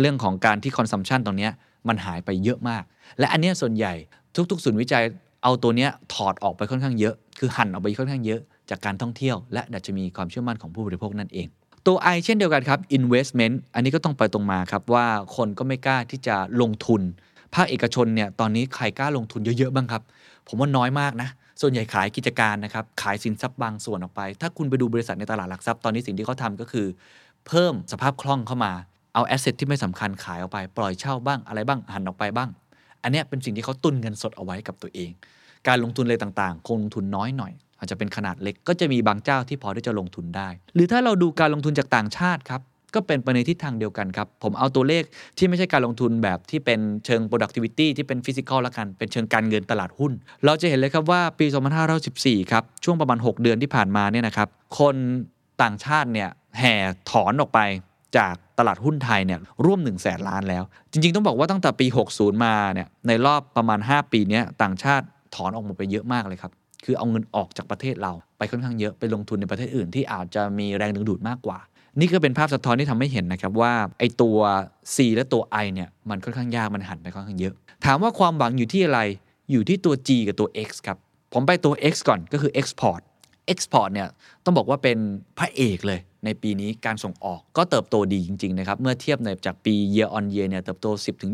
เรื่องของการที่คอนซัมชันตรงนี้มันหายไปเยอะมาก และอันนี้ส่วนใหญ่ทุกๆศูนย์วิจัยเอาตัวนี้ถอดออกไปค่อนข้างเยอะ คือหั่นออกไปค่อนข้างเยอะ จากการท่องเที่ยว และดัชนีความเชื่อมั่นของผู้บริโภคนั่นเอง ตัว I เช่นเดียวกันครับ investment อันนี้ก็ต้องไปตรงมาครับว่าคนก็ไม่กล้าที่จะลงทุน ภาคเอกชนเนี่ยตอนนี้ใครกล้าลงทุนเยอะๆบ้างครับ ผมว่าน้อยมากนะ ส่วนใหญ่ขายกิจการนะครับ ขายสินทรัพย์บางส่วนออกไป ถ้าคุณไปดูบริษัทในตลาดหลักทรัพย์ตอนนี้สิ่งที่เขาทำก็คือ เพิ่มสภาพคล่องเข้ามาเอาแอสเซทที่ไม่สำคัญขายออกไป ปล่อยเช่าบ้างอะไรบ้างหันออกไปบ้าง อันนี้เป็นสิ่งที่เขาตุนเงินสดเอาไว้กับตัวเอง การลงทุนอะไรต่างๆ คงลงทุนน้อยหน่อย อาจจะเป็นขนาดเล็ก ก็จะมีบางเจ้าที่พอที่จะลงทุนได้ หรือถ้าเราดูการลงทุนจากต่างชาติครับก็เป็นไปในทิศทางเดียวกันครับ ผมเอาตัวเลขที่ไม่ใช่การลงทุนแบบที่เป็นเชิง productivity ที่เป็น physical ละกัน เป็นเชิงการเงินตลาดหุ้น เราจะเห็นเลยครับว่าปี 2514 ครับ ช่วงประมาณ 6 เดือนที่ผ่านมาเนี่ยนะครับ คนต่างชาติเนี่ยแห่ถอนออกไปจากตลาดหุ้นไทยเนี่ยร่วม1 0 0 0 0แสนล้านแล้ว จริง ๆ ต้องบอกว่าตั้งแต่ปี 60 มาเนี่ยในรอบประมาณ 5 ปีนี้ต่างชาติถอนออกมาไปเยอะมากเลยครับ คือเอาเงินออกจากประเทศเราไปค่อนข้างเยอะไปลงทุนในประเทศอื่นที่อาจจะมีแรงดึงดูดมากกว่า นี่ก็เป็นภาพสะท้อนที่ทำให้เห็นนะครับว่าไอตัว C และตัว I เนี่ยมันค่อนข้างยากมันหันไปค่อนข้างเยอะ ถามว่าความหวังอยู่ที่อะไรอยู่ที่ตัว G กับตัว X ครับผมไปตัว X ก่อนก็คือ Export Export เนี่ยต้องบอกว่าเป็นพระเอกเลยในปีนี้การส่งออกก็เติบโตดีจริง ๆ นะครับ เมื่อเทียบในจากปี year on year เนี่ยเติบโต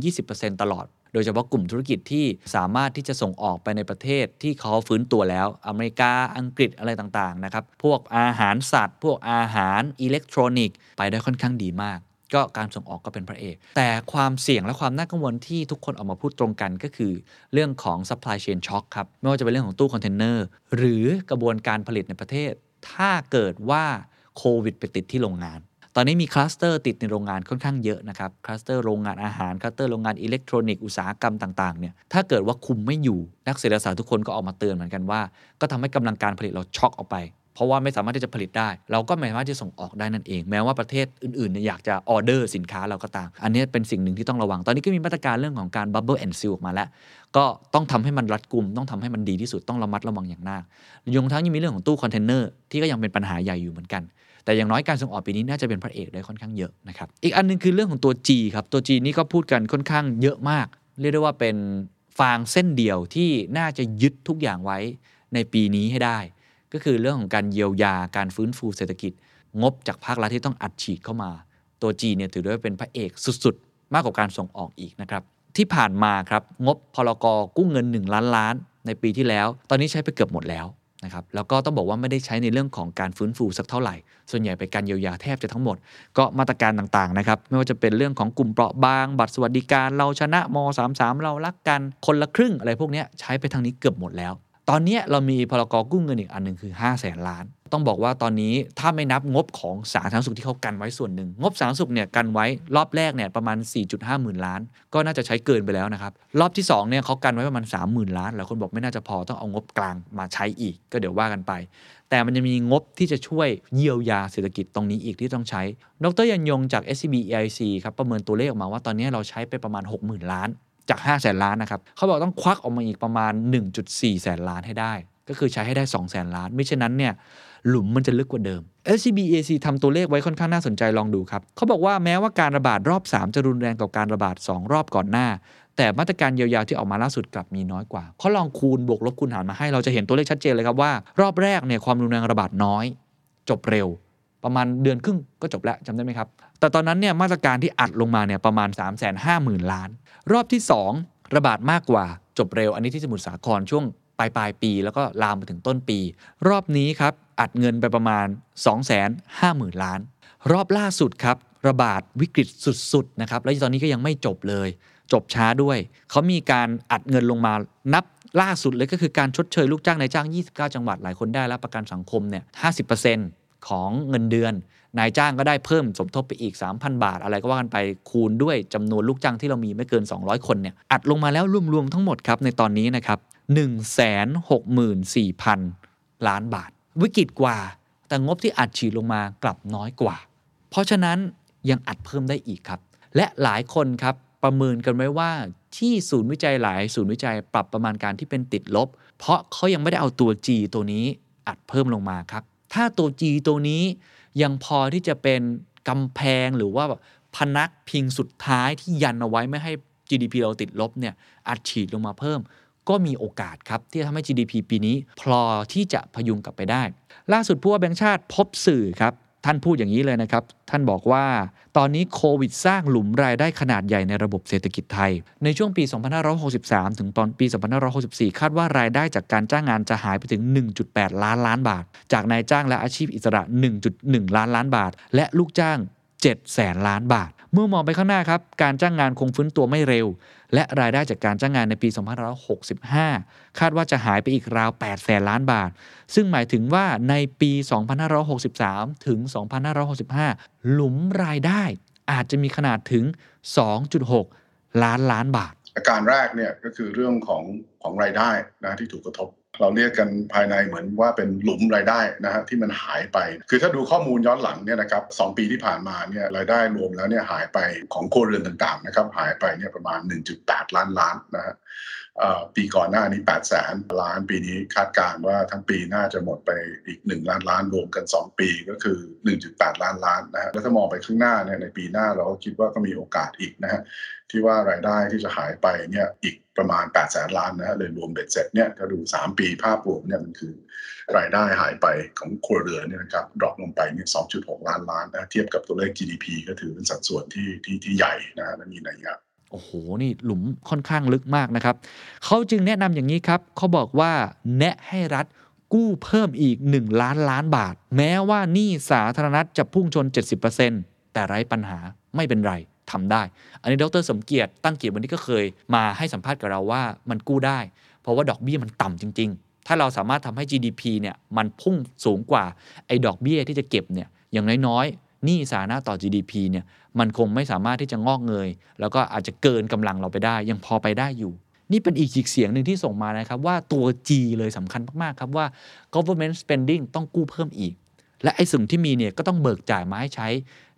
10-20%ตลอด โดยเฉพาะกลุ่มธุรกิจที่สามารถที่จะส่งออกไปในประเทศที่เขาฟื้นตัวแล้ว อเมริกา อังกฤษอะไรต่างๆ นะครับ พวกอาหารสัตว์ พวกอาหารอิเล็กทรอนิกส์ไปได้ค่อนข้างดีมาก ก็การส่งออกก็เป็นพระเอก แต่ความเสี่ยงและความน่ากังวลที่ทุกคนออกมาพูดตรงกันก็คือเรื่องของ supply chain shock ครับ ไม่ว่าจะเป็นเรื่องของตู้คอนเทนเนอร์หรือกระบวนการผลิตในประเทศ ถ้าเกิดว่าโควิดไปติดที่โรงงาน ตอนนี้มีคลัสเตอร์ติดในโรงงานค่อนข้างเยอะนะครับคลัสเตอร์โรงงานอาหารคลัสเตอร์โรงงานอิเล็กทรอนิกส์อุตสาหกรรมต่างๆเนี่ยถ้าเกิดว่าคุมไม่อยู่นักเศรษฐศาสตร์ทุกคนก็ออกมาเตือนเหมือนกันว่า ก็ทำให้กำลังการผลิตเราช็อกออกไป เพราะว่าไม่สามารถที่จะผลิตได้ เราก็ไม่สามารถที่จะส่งออกได้นั่นเอง แม้ว่าประเทศอื่นๆอยากจะออเดอร์สินค้าเราก็ตาม อันนี้เป็นสิ่งหนึ่งที่ต้องระวัง ตอนนี้ก็มีมาตรการเรื่องของการ bubble and seal ออกมาแล้วก็ต้องทำให้มันรัดกุมต้องทำให้มันดีที่สุดต้องระมัดระวังอย่างมากอีกทั้งยังมีเรื่องของตู้คอนเทนเนอร์ที่ก็ยังเป็นปัญหาใหญ่อยู่เหมือนกัน แต่อย่างน้อยการส่งออกปีนี้น่าจะเป็นพระเอกได้ค่อนข้างเยอะนะครับอีกอันนึงคือเรื่องของตัว G ครับตัว G นี่ก็พูดกันค่อนข้างเยอะมาก เรียกได้ว่าเป็นฟางเส้นเดียวที่น่าจะยึดทุกอย่างไว้ในปีนี้ให้ได้ ก็คือเรื่องของการเยียวยาการฟื้นฟูเศรษฐกิจ งบจากภาครัฐที่ต้องอัดฉีดเข้ามา ตัว G เนี่ยถือได้ว่าเป็นพระเอกสุดๆ มากกว่าการส่งออกอีกนะครับที่ผ่านมาครับงบพลกกู้เงิน 1 ล้านล้านในปีที่แล้ว ตอนนี้ใช้ไปเกือบหมดแล้ว นะครับแล้วก็ต้องบอกว่าไม่ได้ใช้ในเรื่องของการฟื้นฟูสักเท่าไหร่ ส่วนใหญ่ไปการเยียวยาแทบจะทั้งหมด ก็มาตรการต่างๆนะครับไม่ว่าจะเป็นเรื่องของกลุ่มเปราะบาง บัตรสวัสดิการเราชนะม .33 เรารักกันคนละครึ่งอะไรพวกนี้ใช้ไปทางนี้เกือบหมดแล้ว ตอนนี้เรามีพลกกู้เงินอีกอันหนึ่งคือ 5 0 0แสนล้าน ต้องบอกว่าตอนนี้ถ้าไม่นับงบของสาธารณสุขที่เขากันไว้ส่วนหนึ่ง งบสาธารณสุขเนี่ยกันไว้รอบแรกเนี่ยประมาณ 4.5 หมื่นล้าน ก็น่าจะใช้เกินไปแล้วนะครับ รอบที่2เนี่ยเขากันไว้ประมาณ 3 0,000 ล้านหลายคนบอกไม่น่าจะพอต้องเอางบกลางมาใช้อีก ก็เดี๋ยวว่ากันไป แต่มันจะมีงบที่จะช่วยเยียวยาเศรษฐกิจตรงนี้อีกที่ต้องใช้ ดรยันยงจาก SCB EIC ครับประเมินตัวเลขออกมาว่าตอนนี้เราใช้ไปประมาณ 60,000 ล้าน จาก5 0 0แสนล้านนะครับเขาบอกต้องควักออกมาอีกประมาณ 1.4 แสนล้านให้ได้ ก็คือใช้ให้ได้2แสนล้าน ไม่เช่นนั้นเนี่ยหลุมมันจะลึกกว่าเดิม SCB EIC ทำตัวเลขไว้ค่อนข้างน่าสนใจลองดูครับเขาบอกว่าแม้ว่าการระบาดรอบ 3 จะรุนแรงกว่าการระบาด 2 รอบก่อนหน้า แต่มาตรการเยียวยาที่ออกมาล่าสุดกลับมีน้อยกว่าเขาลองคูณบวกลบคูณหารมาให้เราจะเห็นตัวเลขชัดเจนเลยครับว่า รอบแรกเนี่ยความรุนแรงระบาดน้อย จบเร็ว ประมาณเดือนครึ่งก็จบแล้วจำได้ไหมครับ แต่ตอนนั้นเนี่ยมาตรการที่อัดลงมาเนี่ยประมาณ 3 5 0 0 0 0 ล้าน รอบที่ 2 ระบาดมากกว่าจบเร็ว อันนี้ที่สมุทรสาครช่วงปลายปลายปี แล้วก็ลามไปถึงต้นปี รอบนี้ครับอัดเงินไปประมาณ 2 5 0 0 0 0 ล้าน รอบล่าสุดครับระบาดวิกฤตสุดๆนะครับแล้วตอนนี้ก็ยังไม่จบเลย จบช้าด้วย เขามีการอัดเงินลงมานับล่าสุดเลยก็คือการชดเชยลูกจ้างนายจ้าง 29 จังหวัดหลายคนได้รับประกันสังคมเนี่ย50% ของเงินเดือน นายจ้างก็ได้เพิ่มสมทบไปอีก 3,000 บาท อะไรก็ว่ากันไปคูณด้วยจำนวนลูกจ้างที่เรามีไม่เกิน 200 คนเนี่ยอัดลงมาแล้วรวมๆทั้งหมดครับในตอนนี้นะครับ164,000 ล้านบาท วิกฤตกว่า แต่งบที่อัดฉีดลงมากลับน้อยกว่า เพราะฉะนั้นยังอัดเพิ่มได้อีกครับ และหลายคนครับประเมินกันไว้ว่าที่ศูนย์วิจัยหลาย ศูนย์วิจัยปรับประมาณการที่เป็นติดลบ เพราะเขายังไม่ได้เอาตัว G ตัวนี้อัดเพิ่มลงมาครับ ถ้าตัว G ตัวนี้ยังพอที่จะเป็นกำแพงหรือว่าพนักพิงสุดท้ายที่ยันเอาไว้ไม่ให้ GDP เราติดลบเนี่ยอัดฉีดลงมาเพิ่ม ก็มีโอกาสครับ ที่จะทำให้ GDP ปีนี้ พอที่จะพยุงกลับไปได้ ล่าสุดผู้ว่าแบงค์ชาติพบสื่อครับ ท่านพูดอย่างนี้เลยนะครับ ท่านบอกว่า ตอนนี้โควิดสร้างหลุมรายได้ขนาดใหญ่ในระบบเศรษฐกิจไทย ในช่วงปี 2563 ถึงตอนปี 2564 คาดว่ารายได้จากการจ้างงานจะหายไปถึง 1.8 ล้านล้านบาท จากนายจ้างและอาชีพอิสระ 1.1 ล้านล้านบาท และลูกจ้าง7แสนล้านบาท เมื่อมองไปข้างหน้าครับ การจ้างงานคงฟื้นตัวไม่เร็ว และรายได้จากการจ้างงานในปี 2565 คาดว่าจะหายไปอีกราว8แสนล้านบาท ซึ่งหมายถึงว่าในปี 2563 ถึง 2565 หลุมรายได้อาจจะมีขนาดถึง 2.6 ล้านล้านบาท อาการแรกเนี่ยก็คือเรื่องของของรายได้นะที่ถูกกระทบ เราเรียกกันภายในเหมือนว่าเป็นหลุมรายได้นะฮะที่มันหายไป คือถ้าดูข้อมูลย้อนหลังเนี่ยนะครับสปีที่ผ่านมาเนี่ยรายได้รวมแล้วเนี่ยหายไปของโครเรือนต่างๆนะครับหายไปเนี่ยประมาณ 1.8 ล้านล้านนะฮะ ปีก่อนหน้านี้8แสนล้านปีนี้คาดการณ์ว่าทั้งปีน่าจะหมดไปอีก 1 ล้านล้านรวมกัน 2 ปีก็คือ 1.8 ล้านล้านนะฮะแล้วถ้ามองไปข้างหน้าเนี่ยในปีหน้าเราก็คิดว่าก็มีโอกาสอีกนะฮะที่ว่ารายได้ที่จะหายไปเนี่ยอีกประมาณ8ปดแสนล้านนะฮะเลยรวมเบ็ดเสร็จเนี่ยถ้าดู 3 ปีภาพรวมเนี่ยมันคือรายได้หายไปของครัวเรือนเนี่ยนะครับดรอปลงไปเนี่ย 2.6 ล้านล้านนะเทียบกับตัวเลข GDP ก็ถือเป็นสัดส่วนที่ที่ที่ใหญ่นะฮะและมีนัยยะ โอ้โห นี่หลุมค่อนข้างลึกมากนะครับ เขาจึงแนะนำอย่างนี้ครับ เขาบอกว่าแนะให้รัฐกู้เพิ่มอีก 1 ล้านล้านบาท แม้ว่านี้สาธารณะจะพุ่งชน 70%แต่ไร้ปัญหาไม่เป็นไรทำได้ อันนี้ดรสมเกียรติตั้งเกียรติวันนี้ก็เคยมาให้สัมภาษณ์กับเราว่ามันกู้ได้ เพราะว่าดอกเบี้ยมันต่ำจริง ๆ ถ้าเราสามารถทำให้ GDP เนี่ยมันพุ่งสูงกว่าไอ้ดอกเบี้ยที่จะเก็บเนี่ยอย่างน้อยๆ หนี้สาธารณะต่อ GDP เนี่ยมันคงไม่สามารถที่จะงอกเงย แล้วก็อาจจะเกินกำลังเราไปได้ ยังพอไปได้อยู่ นี่เป็นอีกจีกเสียงหนึ่งที่ส่งมานะครับ ว่าตัว G เลยสำคัญมาก ๆ ครับว่า government spending ต้องกู้เพิ่มอีก และไอ้สิ่งที่มีเนี่ยก็ต้องเบิกจ่ายมาให้ใช้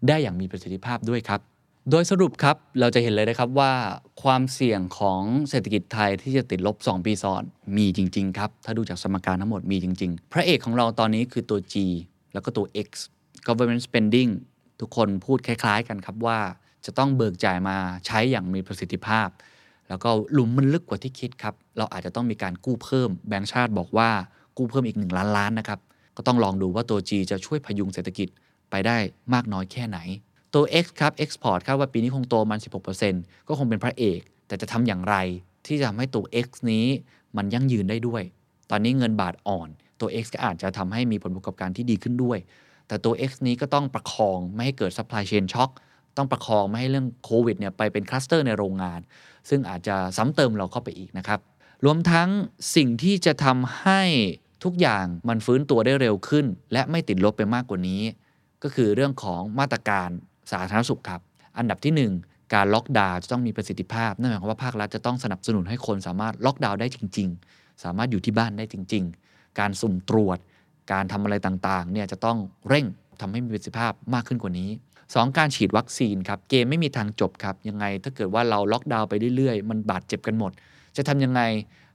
ได้อย่างมีประสิทธิภาพด้วยครับโดยสรุปครับ เราจะเห็นเลยนะครับว่าความเสี่ยงของเศรษฐกิจไทยที่จะติดลบ 2 ปีซ้อน มีจริง ๆ ครับ ถ้าดูจากสมการทั้งหมดมีจริง ๆ พระเอกของเราตอนนี้คือตัว G แล้วก็ตัว X government spending ทุกคนพูดคล้าย ๆ กันครับว่าจะต้องเบิกจ่ายมาใช้อย่างมีประสิทธิภาพ แล้วก็หลุมมันลึกกว่าที่คิดครับ เราอาจจะต้องมีการกู้เพิ่มแบงก์ชาติบอกว่ากู้เพิ่มอีก 1 ล้านล้านนะครับ ก็ต้องลองดูว่าตัว G จะช่วยพยุงเศรษฐกิจไปได้มากน้อยแค่ไหน ตัว X ครับ Export คาดว่าปีนี้คงโตมัน 16%ก็คงเป็นพระเอก แต่จะทำอย่างไรที่จะทำให้ตัว X นี้มันยั่งยืนได้ด้วย ตอนนี้เงินบาทอ่อน ตัว X ก็อาจจะทำให้มีผลประกอบการที่ดีขึ้นด้วย แต่ตัว X นี้ก็ต้องประคองไม่ให้เกิด supply chain shock ต้องประคองไม่ให้เรื่องโควิดเนี่ยไปเป็นคลัสเตอร์ในโรงงาน ซึ่งอาจจะซ้ำเติมเราเข้าไปอีกนะครับ รวมทั้งสิ่งที่จะทำให้ทุกอย่างมันฟื้นตัวได้เร็วขึ้น และไม่ติดลบไปมากกว่านี้ ก็คือเรื่องของมาตรการสาธารณสุขครับ อันดับที่ 1 การล็อกดาวน์จะต้องมีประสิทธิภาพ นั่นหมายความว่าภาครัฐจะต้องสนับสนุนให้คนสามารถล็อกดาวน์ได้จริง ๆ สามารถอยู่ที่บ้านได้จริง ๆ การสุ่มตรวจ การทำอะไรต่างๆเนี่ยจะต้องเร่งทำให้มีประสิทธิภาพมากขึ้นกว่านี้ 2 การฉีดวัคซีนครับเกมไม่มีทางจบครับยังไงถ้าเกิดว่าเราล็อกดาวน์ไปเรื่อยๆ มันบาดเจ็บกันหมด จะทำยังไง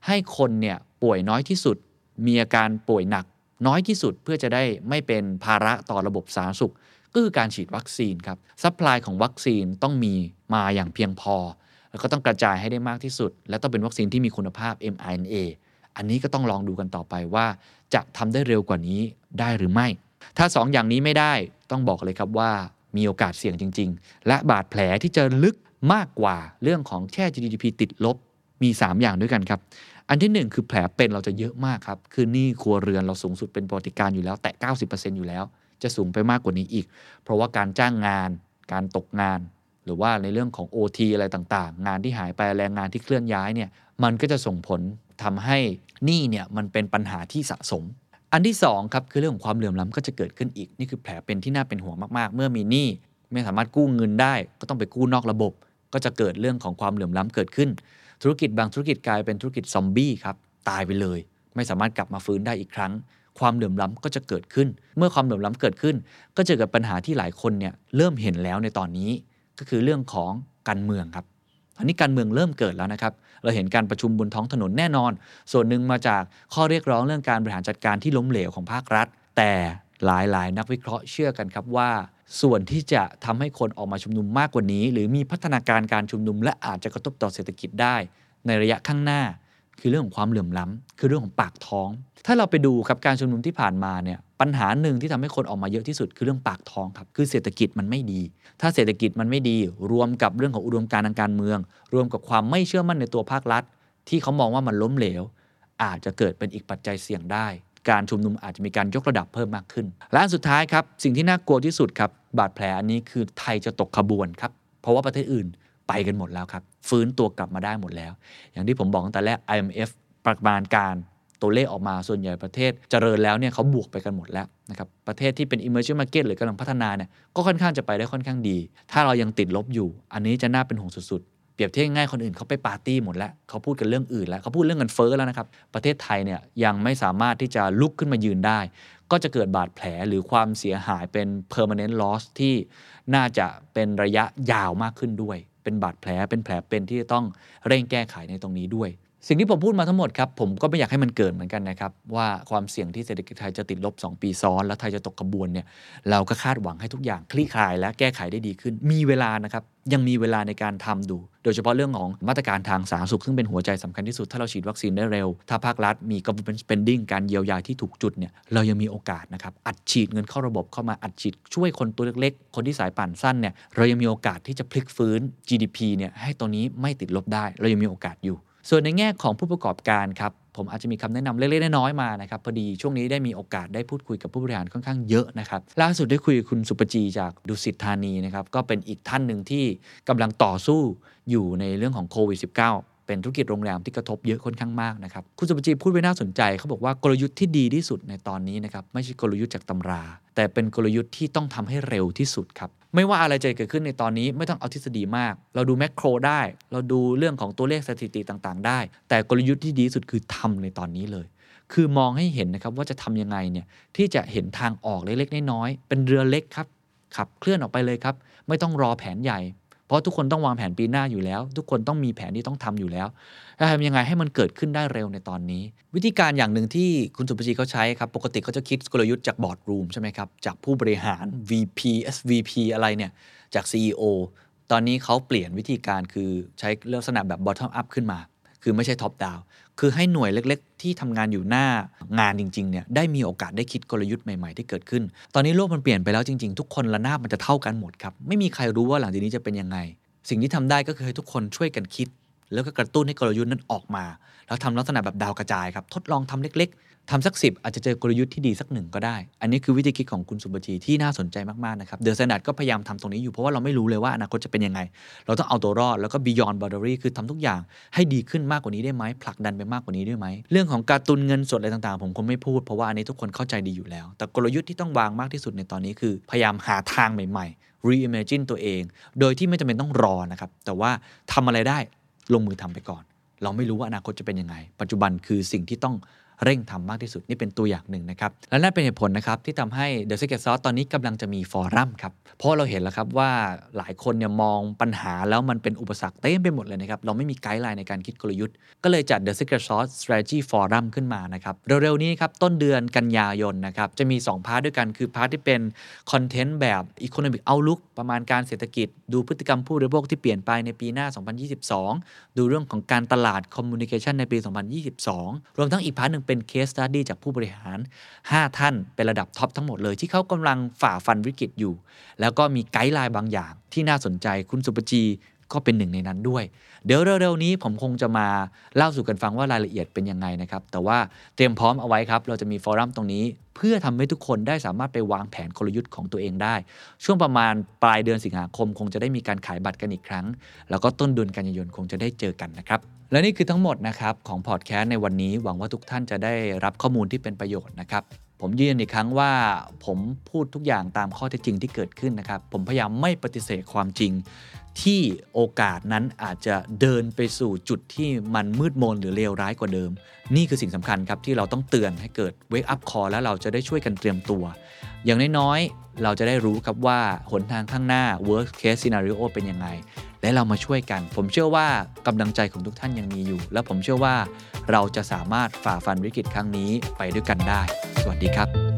ให้คนเนี่ยป่วยน้อยที่สุด มีอาการป่วยหนักน้อยที่สุดเพื่อจะได้ไม่เป็นภาระต่อระบบสาธารณสุขก็คือการฉีดวัคซีนครับ supply ของวัคซีนต้องมีมาอย่างเพียงพอ แล้วก็ต้องกระจายให้ได้มากที่สุด และต้องเป็นวัคซีนที่มีคุณภาพ mRNA อันนี้ก็ต้องลองดูกันต่อไปว่า จะทำได้เร็วกว่านี้ได้หรือไม่ ถ้า2อย่างนี้ไม่ได้ต้องบอกเลยครับว่ามีโอกาสเสี่ยงจริง ๆ และบาดแผลที่จะลึกมากกว่าเรื่องของแค่ GDP ติดลบมี 3 อย่างด้วยกันครับ อันที่ 1 คือแผลเป็นเราจะเยอะมากครับ คือหนี้ครัวเรือนเราสูงสุดเป็นปรติการอยู่แล้วแต่ 90%อยู่แล้ว จะสูงไปมากกว่านี้อีก เพราะว่าการจ้างงาน การตกงาน หรือว่าในเรื่องของ OT อะไรต่างๆ งานที่หายไปแรงงานที่เคลื่อนย้ายเนี่ยมันก็จะส่งผล ทำให้หนี้เนี่ยมันเป็นปัญหาที่สะสม อันที่2ครับคือเรื่องของความเหลื่อมล้ำก็จะเกิดขึ้นอีก นี่คือแผลเป็นที่น่าเป็นห่วงมากๆ เมื่อมีหนี้ไม่สามารถกู้เงินได้ ก็ต้องไปกู้นอกระบบ ก็จะเกิดเรื่องของความเหลื่อมล้ำเกิดขึ้น ธุรกิจบางธุรกิจกลายเป็นธุรกิจซอมบี้ครับตายไปเลย ไม่สามารถกลับมาฟื้นได้อีกครั้ง ความเหลื่อมล้ำก็จะเกิดขึ้น เมื่อความเหลื่อมล้ำเกิดขึ้น ก็เจอกับปัญหาที่หลายคนเนี่ยเริ่มเห็นแล้วในตอนนี้ ก็คือเรื่องของการเมืองครับ ตอนนี้การเมืองเริ่มเกิดแล้วนะครับ เราเห็นการประชุมบนท้องถนนแน่นอน ส่วนหนึ่งมาจากข้อเรียกร้องเรื่องการบริหารจัดการที่ล้มเหลวของภาครัฐ แต่หลายๆ นักวิเคราะห์เชื่อกันครับว่า ส่วนที่จะทำให้คนออกมาชุมนุมมากกว่านี้ หรือมีพัฒนาการการชุมนุม และอาจจะกระทบต่อเศรษฐกิจได้ ในระยะข้างหน้า คือเรื่องของความเหลื่อมล้ำคือเรื่องของปากท้อง ถ้าเราไปดูครับการชุมนุมที่ผ่านมาเนี่ยปัญหาหนึ่งที่ทำให้คนออกมาเยอะที่สุดคือเรื่องปากท้องครับคือเศรษฐกิจมันไม่ดี ถ้าเศรษฐกิจมันไม่ดี รวมกับเรื่องของอุดมการทางการเมือง รวมกับความไม่เชื่อมั่นในตัวภาครัฐ ที่เขามองว่ามันล้มเหลว อาจจะเกิดเป็นอีกปัจจัยเสี่ยงได้ การชุมนุมอาจจะมีการยกระดับเพิ่มมากขึ้น และอันสุดท้ายครับสิ่งที่น่ากลัวที่สุดครับบาดแผลอันนี้คือไทยจะตกขบวนครับเพราะว่าประเทศอื่น ไปกันหมดแล้วครับ ฟื้นตัวกลับมาได้หมดแล้ว อย่างที่ผมบอกตั้งแต่แรก IMF ประมาณการตัวเลขออกมาส่วนใหญ่ประเทศเจริญแล้วเนี่ยเขาบวกไปกันหมดแล้วนะครับประเทศที่เป็น emerging market หรือกำลังพัฒนาเนี่ยก็ค่อนข้างจะไปได้ค่อนข้างดี ถ้าเรายังติดลบอยู่ อันนี้จะน่าเป็นห่วงสุดๆ เปรียบเทียบง่ายคนอื่นเขาไปปาร์ตี้หมดแล้วเขาพูดกันเรื่องอื่นแล้วเขาพูดเรื่องเงินเฟ้อแล้วนะครับประเทศไทยเนี่ยยังไม่สามารถที่จะลุกขึ้นมายืนได้ ก็จะเกิดบาดแผลหรือความเสียหายเป็น permanent loss ที่น่าจะเป็นระยะยาวมากขึ้นด้วย เป็นบาดแผลเป็นแผลเป็นที่จะต้องเร่งแก้ไขในตรงนี้ด้วย สิ่งที่ผมพูดมาทั้งหมดครับผมก็ไม่อยากให้มันเกิดเหมือนกันนะครับ ว่าความเสี่ยงที่เศรษฐกิจไทยจะติดลบ 2 ปีซ้อน แล้วไทยจะตกกระบวนเนี่ยเราก็คาดหวังให้ทุกอย่างคลี่คลาย และแก้ไขได้ดีขึ้น มีเวลานะครับยังมีเวลาในการทำดู โดยเฉพาะเรื่องของมาตรการทางสาธารณสุข ซึ่งเป็นหัวใจสำคัญที่สุด ถ้าเราฉีดวัคซีนได้เร็ว ถ้าภาครัฐมี government spending การเยียวยาที่ถูกจุดเนี่ยเรายังมีโอกาสนะครับอัดฉีดเงินเข้าระบบเข้ามาอัดฉีดช่วยคนตัวเล็กๆ คนที่สายป่านสั้นเนี่ยเรายังมีโอกาสที่จะพลิกฟื้น GDP เนี่ยให้ตัวนี้ไม่ติดลบได้ เรายังมีโอกาสอยู่ ส่วนในแง่ของผู้ประกอบการครับผมอาจจะมีคำแนะนำเล็กๆน้อยๆมานะครับพอดีช่วงนี้ได้มีโอกาสได้พูดคุยกับผู้บริหารค่อนข้างเยอะนะครับล่าสุดได้คุยกับคุณสุปจีจากดุสิตธานีนะครับก็เป็นอีกท่านหนึ่งที่กำลังต่อสู้อยู่ในเรื่องของโควิด -19 เป็นธุรกิจโรงแรมที่กระทบเยอะค่อนข้างมากนะครับคุณสุปจีพูดไว้น่าสนใจเขาบอกว่ากลยุทธ์ที่ดีที่สุดในตอนนี้นะครับไม่ใช่กลยุทธ์จากตำรา แต่เป็นกลยุทธ์ที่ต้องทำให้เร็วที่สุดครับ ไม่ว่าอะไรจะเกิดขึ้นในตอนนี้ไม่ต้องเอาทฤษฎีมาก เราดูแมกโครได้ เราดูเรื่องของตัวเลขสถิติต่างๆ ได้ แต่กลยุทธ์ที่ดีสุดคือทำในตอนนี้เลย คือมองให้เห็นนะครับว่าจะทำยังไงเนี่ยที่จะเห็นทางออกเล็กๆน้อยๆเป็นเรือเล็กครับขับเคลื่อนออกไปเลยครับ ไม่ต้องรอแผนใหญ่ เพราะทุกคนต้องวางแผนปีหน้าอยู่แล้ว ทุกคนต้องมีแผนที่ต้องทำอยู่แล้วจะทำยังไงให้มันเกิดขึ้นได้เร็วในตอนนี้ วิธีการอย่างหนึ่งที่คุณสุปจีเขาใช้ครับ ปกติเขาจะคิดกลยุทธ์จากบอร์ดรูมใช่ไหมครับ จากผู้บริหาร VP SVP อะไรเนี่ย จาก CEO ตอนนี้เขาเปลี่ยนวิธีการคือใช้ลักษณะแบบ bottom up ขึ้นมา คือไม่ใช่ top down คือให้หน่วยเล็ก ๆ ที่ทำงานอยู่หน้างานจริงๆเนี่ยได้มีโอกาสได้คิดกลยุทธ์ใหม่ๆ ที่เกิดขึ้น ตอนนี้โลกมันเปลี่ยนไปแล้วจริง ๆ ทุกคนระนาบมันจะเท่ากันหมดครับ ไม่มีใครรู้ว่าหลังจากนี้จะเป็นยังไง สิ่งที่ทำได้ก็คือให้ทุกคนช่วยกันคิด แล้วก็กระตุ้นให้กลยุทธ์นั้นออกมา แล้วทำลักษณะแบบดาวกระจายครับทดลองทำเล็กๆ ทำสักสิบอาจจะเจอกลยุทธ์ที่ดีสักหนึ่งก็ได้ อันนี้คือวิธีคิดของคุณศุภจีที่น่าสนใจมากๆนะครับ THE STANDARD ก็พยายามทำตรงนี้อยู่เพราะว่าเราไม่รู้เลยว่าอนาคตจะเป็นยังไง เราต้องเอาตัวรอดแล้วก็ beyond boundary คือทำทุกอย่างให้ดีขึ้นมากกว่านี้ได้ไหมผลักดันไปมากกว่านี้ได้ไหม เรื่องของการตุนเงินสดอะไรต่างๆ ผมคงไม่พูดเพราะว่าอันนี้ทุกคนเข้าใจดีอยู่แล้ว แต่กลยุทธ์ที่ต้องวางมากที่สุดในตอนนี้คือ พยายามหาทางใหม่ๆ reimagine ตัวเอง โดยที่ไม่จำเป็นต้องรอนะครับแต่ว่าทำอะไรได้ลงมือทำไปก่อน เราไม่รู้ว่าอนาคตจะเป็นยังไง ปัจจุบันคือสิ่งที่ต้อง เร่งทำมากที่สุดนี่เป็นตัวอย่างหนึ่งนะครับ และนั่นเป็นเหตุผลนะครับที่ทำให้ The Secret Sauce ตอนนี้กำลังจะมีฟอรัมครับ เพราะเราเห็นแล้วครับว่าหลายคนเนี่ยมองปัญหาแล้วมันเป็นอุปสรรคเต็มไปหมดเลยนะครับ เราไม่มี guideline ในการคิดกลยุทธ์ ก็เลยจัด The Secret Sauce Strategy Forum ขึ้นมานะครับเร็วๆนี้ครับต้นเดือนกันยายนนะครับจะมี 2 part ด้วยกันคือ part ที่เป็น content แบบ Economic Outlook ประมาณการเศรษฐกิจ ดูพฤติกรรมผู้บริโภคที่เปลี่ยนไปในปีหน้า 2022 ดูเรื่องของการตลาด Communication ในปี 2022 รวมทั้งอีก part หนึ่งเป็น Case Study จากผู้บริหาร 5 ท่านเป็นระดับ top ทั้งหมดเลยที่เขากำลังฝ่าฟันวิกฤตอยู่ แล้วก็มีไกด์ไลน์บางอย่าง ที่น่าสนใจคุณสุปจีก็เป็นหนึ่งในนั้นด้วย เดี๋ยวเร็วๆนี้ผมคงจะมาเล่าสู่กันฟังว่ารายละเอียดเป็นยังไงนะครับ แต่ว่าเตรียมพร้อมเอาไว้ครับ เราจะมีฟอรัมตรงนี้ เพื่อทำให้ทุกคนได้สามารถไปวางแผนกลยุทธ์ของตัวเองได้ ช่วงประมาณปลายเดือนสิงหาคม คงจะได้มีการขายบัตรกันอีกครั้ง แล้วก็ต้นเดือนกันยายนคงจะได้เจอกันนะครับ และนี่คือทั้งหมดนะครับของพอดแคสต์ในวันนี้หวังว่าทุกท่านจะได้รับข้อมูลที่เป็นประโยชน์นะครับผมยืนยันอีกครั้งว่าผมพูดทุกอย่างตามข้อเท็จจริงที่เกิดขึ้นนะครับ ผมพยายามไม่ปฏิเสธความจริง ที่โอกาสนั้นอาจจะเดินไปสู่จุดที่มันมืดมนหรือเลวร้ายกว่าเดิม นี่คือสิ่งสำคัญครับ ที่เราต้องเตือนให้เกิด wake up call แล้วเราจะได้ช่วยกันเตรียมตัว อย่างน้อยๆ เราจะได้รู้ครับว่าหนทางข้างหน้า worst case scenario เป็นยังไง และเรามาช่วยกัน ผมเชื่อว่ากำลังใจของทุกท่านยังมีอยู่ และผมเชื่อว่าเราจะสามารถฝ่าฟันวิกฤตครั้งนี้ไปด้วยกันได้ สวัสดีครับ